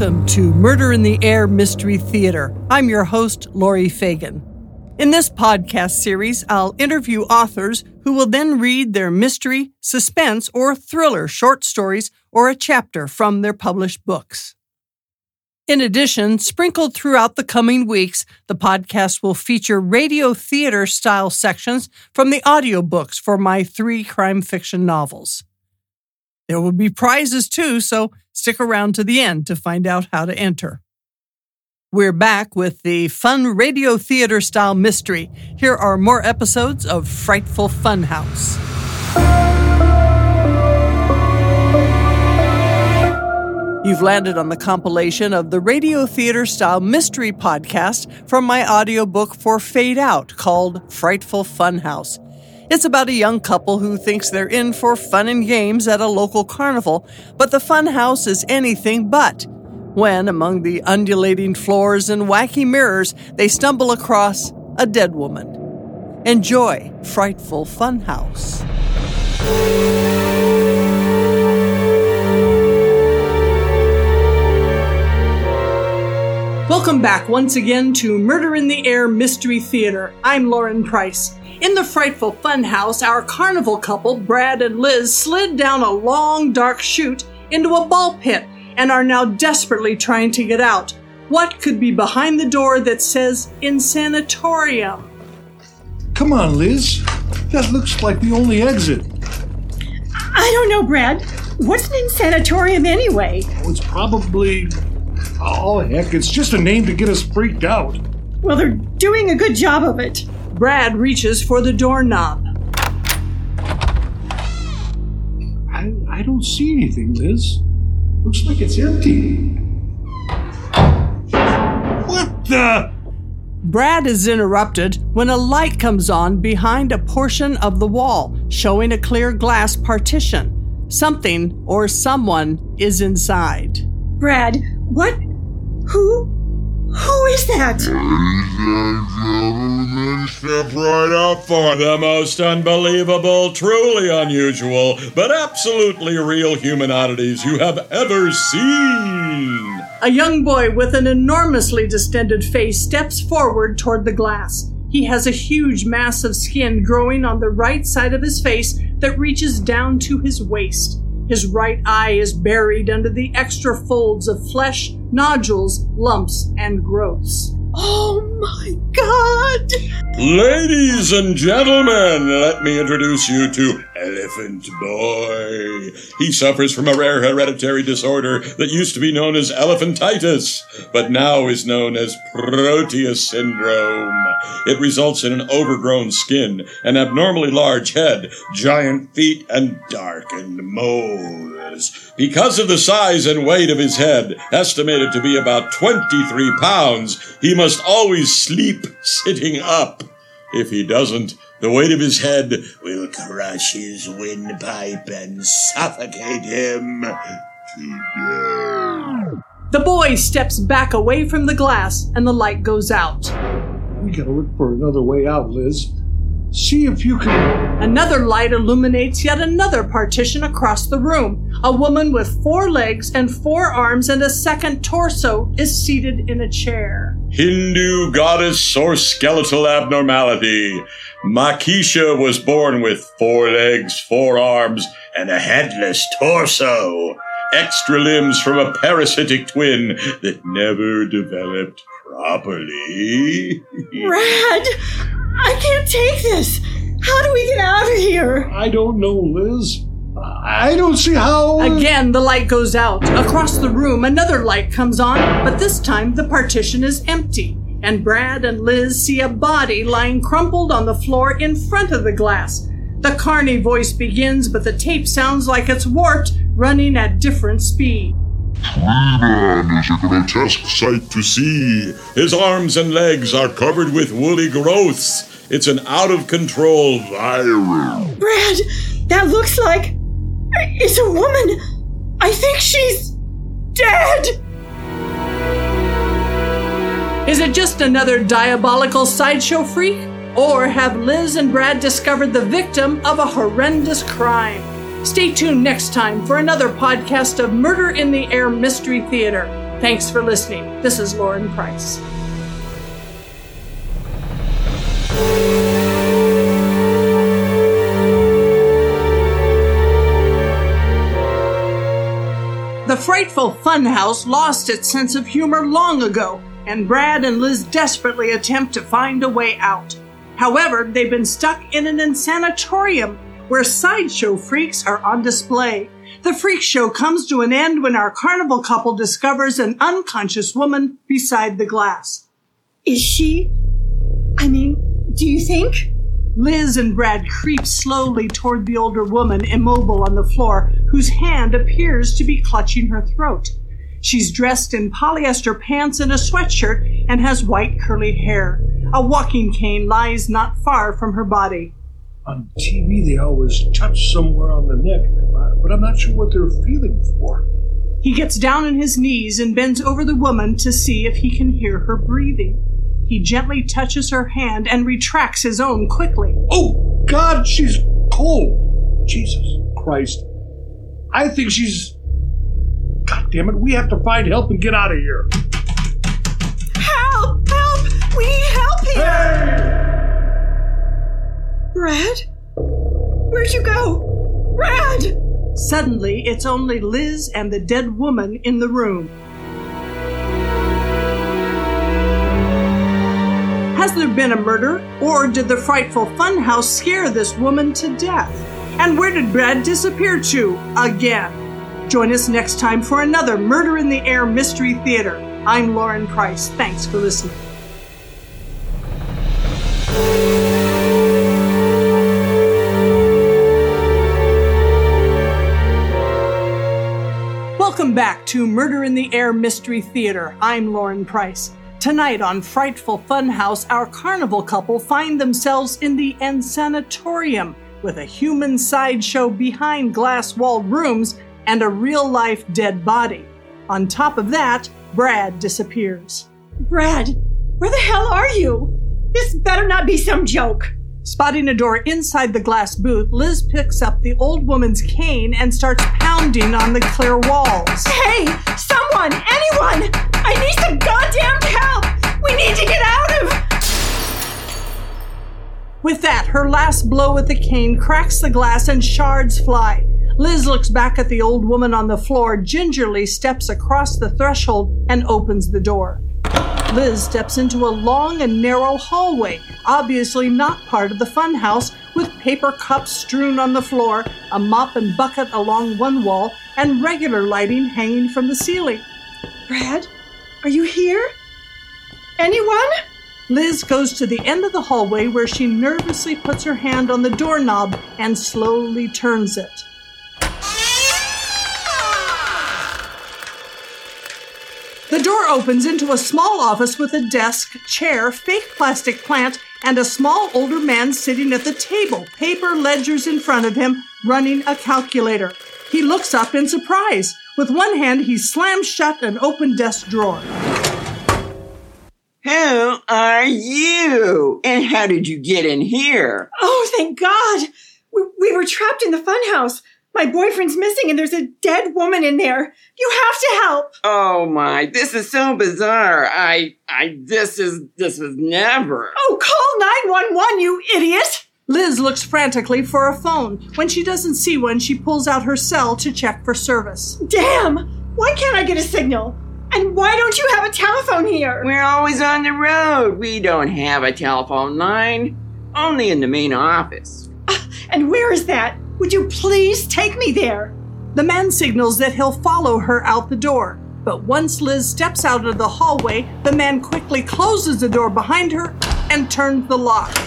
Welcome to Murder in the Air Mystery Theater. I'm your host, Laurie Fagen. In this podcast series, I'll interview authors who will then read their mystery, suspense, or thriller short stories or a chapter from their published books. In addition, sprinkled throughout the coming weeks, the podcast will feature radio theater style sections from the audiobooks for my three crime fiction novels. There will be prizes too, so stick around to the end to find out how to enter. We're back with the fun radio theater style mystery. Here are more episodes of Frightful Funhouse. You've landed on the compilation of the radio theater style mystery podcast from my audiobook for Fade Out called Frightful Funhouse. It's about a young couple who thinks they're in for fun and games at a local carnival, but the fun house is anything but. When, among the undulating floors and wacky mirrors, they stumble across a dead woman. Enjoy Frightful Funhouse. Welcome back once again to Murder in the Air Mystery Theater. I'm Lauren Price. In the frightful funhouse, our carnival couple, Brad and Liz, slid down a long, dark chute into a ball pit and are now desperately trying to get out. What could be behind the door that says Insanatorium? Come on, Liz. That looks like the only exit. I don't know, Brad. What's an insanatorium anyway? Oh, it's probably. Oh, heck, it's just a name to get us freaked out. Well, they're doing a good job of it. Brad reaches for the doorknob. I, I don't see anything, Liz. Looks like it's empty. What the? Brad is interrupted when a light comes on behind a portion of the wall, showing a clear glass partition. Something or someone is inside. Brad, what? Who? Who is that? Step right up for the most unbelievable, truly unusual, but absolutely real human oddities you have ever seen. A young boy with an enormously distended face steps forward toward the glass. He has a huge mass of skin growing on the right side of his face that reaches down to his waist. His right eye is buried under the extra folds of flesh, nodules, lumps, and growths. Oh my god! Ladies and gentlemen, let me introduce you to Elephant Boy. He suffers from a rare hereditary disorder that used to be known as elephantitis, but now is known as Proteus syndrome. It results in an overgrown skin, an abnormally large head, giant feet, and darkened moles. Because of the size and weight of his head, estimated to be about 23 pounds, he must always sleep sitting up. If he doesn't, the weight of his head will crush his windpipe and suffocate him. The boy steps back away from the glass and the light goes out. We gotta look for another way out, Liz. See if you can. Another light illuminates yet another partition across the room. A woman with four legs and four arms and a second torso is seated in a chair. Hindu goddess or skeletal abnormality. Makisha was born with four legs, four arms, and a headless torso. Extra limbs from a parasitic twin that never developed properly. Brad! I can't take this! How do we get out of here? I don't know, Liz. I don't see how. Again, the light goes out. Across the room, another light comes on, but this time the partition is empty. And Brad and Liz see a body lying crumpled on the floor in front of the glass. The Carney voice begins, but the tape sounds like it's warped, running at different speed. Freeman is a grotesque sight to see. His arms and legs are covered with woolly growths. It's an out of control virus. Brad, that looks like. It's a woman! I think she's. dead! Is it just another diabolical sideshow freak? Or have Liz and Brad discovered the victim of a horrendous crime? Stay tuned next time for another podcast of Murder in the Air Mystery Theater. Thanks for listening. This is Lauren Price. Frightful funhouse lost its sense of humor long ago, and Brad and Liz desperately attempt to find a way out. However, they've been stuck in an insanatorium where sideshow freaks are on display. The freak show comes to an end when our carnival couple discovers an unconscious woman beside the glass. Is she? I mean, do you think? Liz and Brad creep slowly toward the older woman immobile on the floor, whose hand appears to be clutching her throat. She's dressed in polyester pants and a sweatshirt and has white curly hair. A walking cane lies not far from her body. On TV, they always touch somewhere on the neck, but I'm not sure what they're feeling for. He gets down on his knees and bends over the woman to see if he can hear her breathing. He gently touches her hand and retracts his own quickly. Oh, God, she's cold. Jesus Christ. I think she's. God damn it, we have to find help and get out of here. Help! Help! We need help here! Brad? Where'd you go? Brad! Suddenly, it's only Liz and the dead woman in the room. Has there been a murder, or did the frightful funhouse scare this woman to death? And where did Brad disappear to again? Join us next time for another Murder in the Air Mystery Theater. I'm Lauren Price. Thanks for listening. Welcome back to Murder in the Air Mystery Theater. I'm Lauren Price. Tonight on Frightful Funhouse, our carnival couple find themselves in the Insanatorium with a human sideshow behind glass walled rooms and a real life dead body. On top of that, Brad disappears. Brad, where the hell are you? This better not be some joke. Spotting a door inside the glass booth, Liz picks up the old woman's cane and starts pounding on the clear walls. Hey, someone, anyone! I need some goddamn help! We need to get out of. With that, her last blow with the cane cracks the glass and shards fly. Liz looks back at the old woman on the floor, gingerly steps across the threshold, and opens the door. Liz steps into a long and narrow hallway, obviously not part of the funhouse, with paper cups strewn on the floor, a mop and bucket along one wall, and regular lighting hanging from the ceiling. Brad, are you here? Anyone? Liz goes to the end of the hallway where she nervously puts her hand on the doorknob and slowly turns it. The door opens into a small office with a desk, chair, fake plastic plant, and a small older man sitting at the table, paper ledgers in front of him, running a calculator. He looks up in surprise. With one hand, he slams shut an open desk drawer. Who are you? And how did you get in here? Oh, thank God! We, we were trapped in the funhouse. My boyfriend's missing and there's a dead woman in there. You have to help. Oh my, this is so bizarre. I, I, this is, this was never. Oh, call 911, you idiot! Liz looks frantically for a phone. When she doesn't see one, she pulls out her cell to check for service. Damn! Why can't I get a signal? And why don't you have a telephone here? We're always on the road. We don't have a telephone line. Only in the main office. Uh, and where is that? Would you please take me there? The man signals that he'll follow her out the door. But once Liz steps out of the hallway, the man quickly closes the door behind her and turns the lock.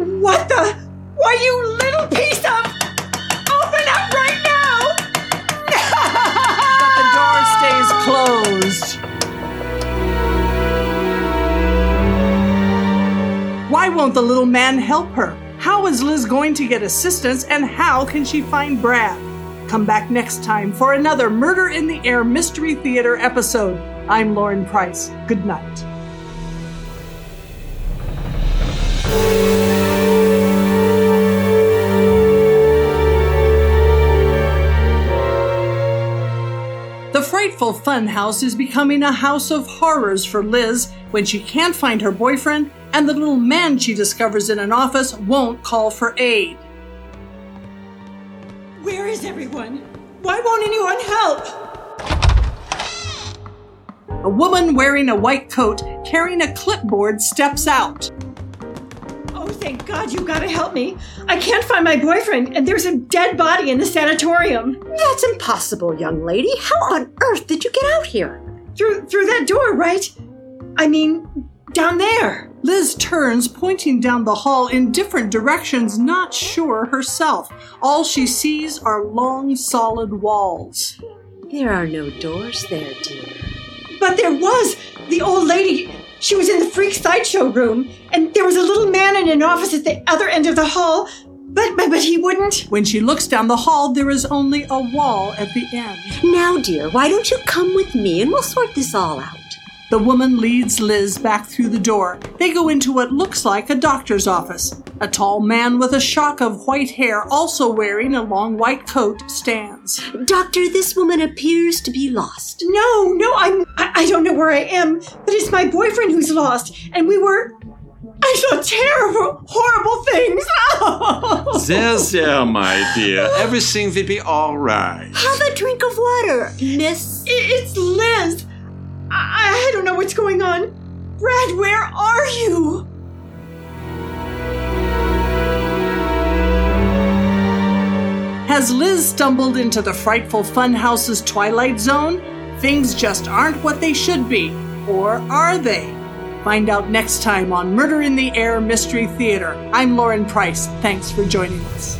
What the? Why, you little piece of. Open up right now! but the door stays closed. Why won't the little man help her? How is Liz going to get assistance and how can she find Brad? Come back next time for another Murder in the Air Mystery Theater episode. I'm Lauren Price. Good night. The Frightful frightful funhouse is becoming a house of horrors for Liz when she can't find her boyfriend and the little man she discovers in an office won't call for aid. Where is everyone? Why won't anyone help? A woman wearing a white coat carrying a clipboard steps out. Thank God you gotta help me. I can't find my boyfriend, and there's a dead body in the sanatorium. That's impossible, young lady. How on earth did you get out here? Through through that door, right? I mean, down there. Liz turns, pointing down the hall in different directions, not sure herself. All she sees are long, solid walls. There are no doors there, dear. But there was the old lady. She was in the freak sideshow room, and there was a little man in an office at the other end of the hall. But but, but he wouldn't. When she looks down the hall, there is only a wall at the end. Now, dear, why don't you come with me and we'll sort this all out? The woman leads Liz back through the door. They go into what looks like a doctor's office. A tall man with a shock of white hair, also wearing a long white coat, stands. Doctor, this woman appears to be lost. No, no, I'm. I, I don't know where I am, but it's my boyfriend who's lost, and we were. I saw terrible, horrible things. There, there, my dear. Everything will be all right. Have a drink of water, miss. It's Liz. I, I don't know what's going on. Brad, where are you? Has Liz stumbled into the frightful funhouse's twilight zone? Things just aren't what they should be. Or are they? Find out next time on Murder in the Air Mystery Theater. I'm Lauren Price. Thanks for joining us.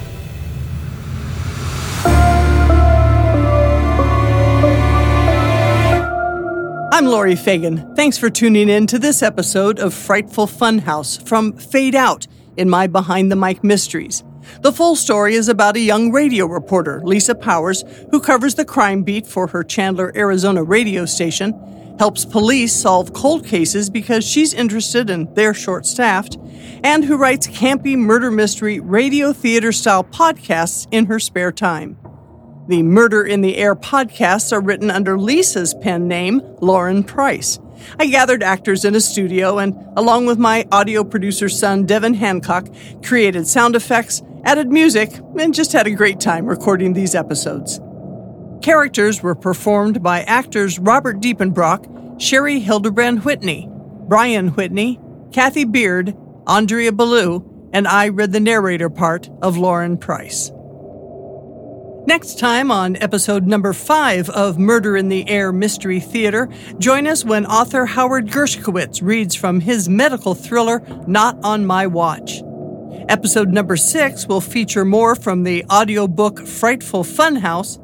I'm Laurie Fagen. Thanks for tuning in to this episode of Frightful Funhouse from Fade Out in my Behind the Mic Mysteries. The full story is about a young radio reporter, Lisa Powers, who covers the crime beat for her Chandler, Arizona radio station, helps police solve cold cases because she's interested and they're short staffed, and who writes campy murder mystery radio theater style podcasts in her spare time. The Murder in the Air podcasts are written under Lisa's pen name, Lauren Price. I gathered actors in a studio and, along with my audio producer son, Devin Hancock, created sound effects, added music, and just had a great time recording these episodes. Characters were performed by actors Robert Diepenbrock, Sherry Hildebrand Whitney, Brian Whitney, Kathy Beard, Andrea Ballou, and I read the narrator part of Lauren Price. Next time on episode number five of Murder in the Air Mystery Theater, join us when author Howard Gershkowitz reads from his medical thriller, Not on My Watch. Episode number six will feature more from the audiobook Frightful Funhouse.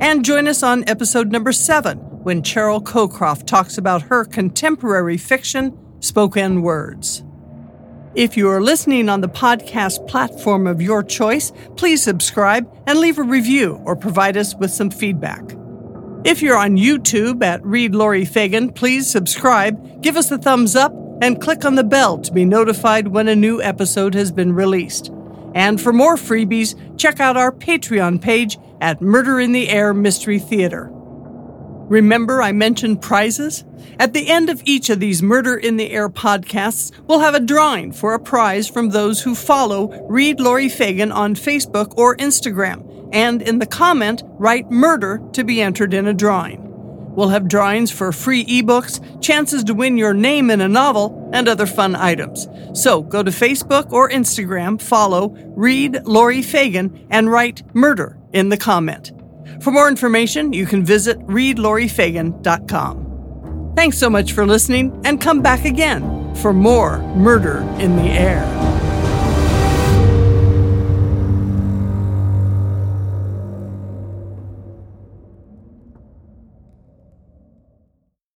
And join us on episode number seven when Cheryl Cocroft talks about her contemporary fiction, Spoken Words. If you are listening on the podcast platform of your choice, please subscribe and leave a review or provide us with some feedback. If you're on YouTube at Read Laurie Fagen, please subscribe, give us a thumbs up, and click on the bell to be notified when a new episode has been released. And for more freebies, check out our Patreon page at Murder in the Air Mystery Theater. Remember, I mentioned prizes? At the end of each of these Murder in the Air podcasts, we'll have a drawing for a prize from those who follow Read Laurie Fagen on Facebook or Instagram, and in the comment, write murder to be entered in a drawing. We'll have drawings for free ebooks, chances to win your name in a novel, and other fun items. So go to Facebook or Instagram, follow Read Laurie Fagen, and write murder in the comment. For more information, you can visit readlauriefagen.com. Thanks so much for listening, and come back again for more Murder in the Air.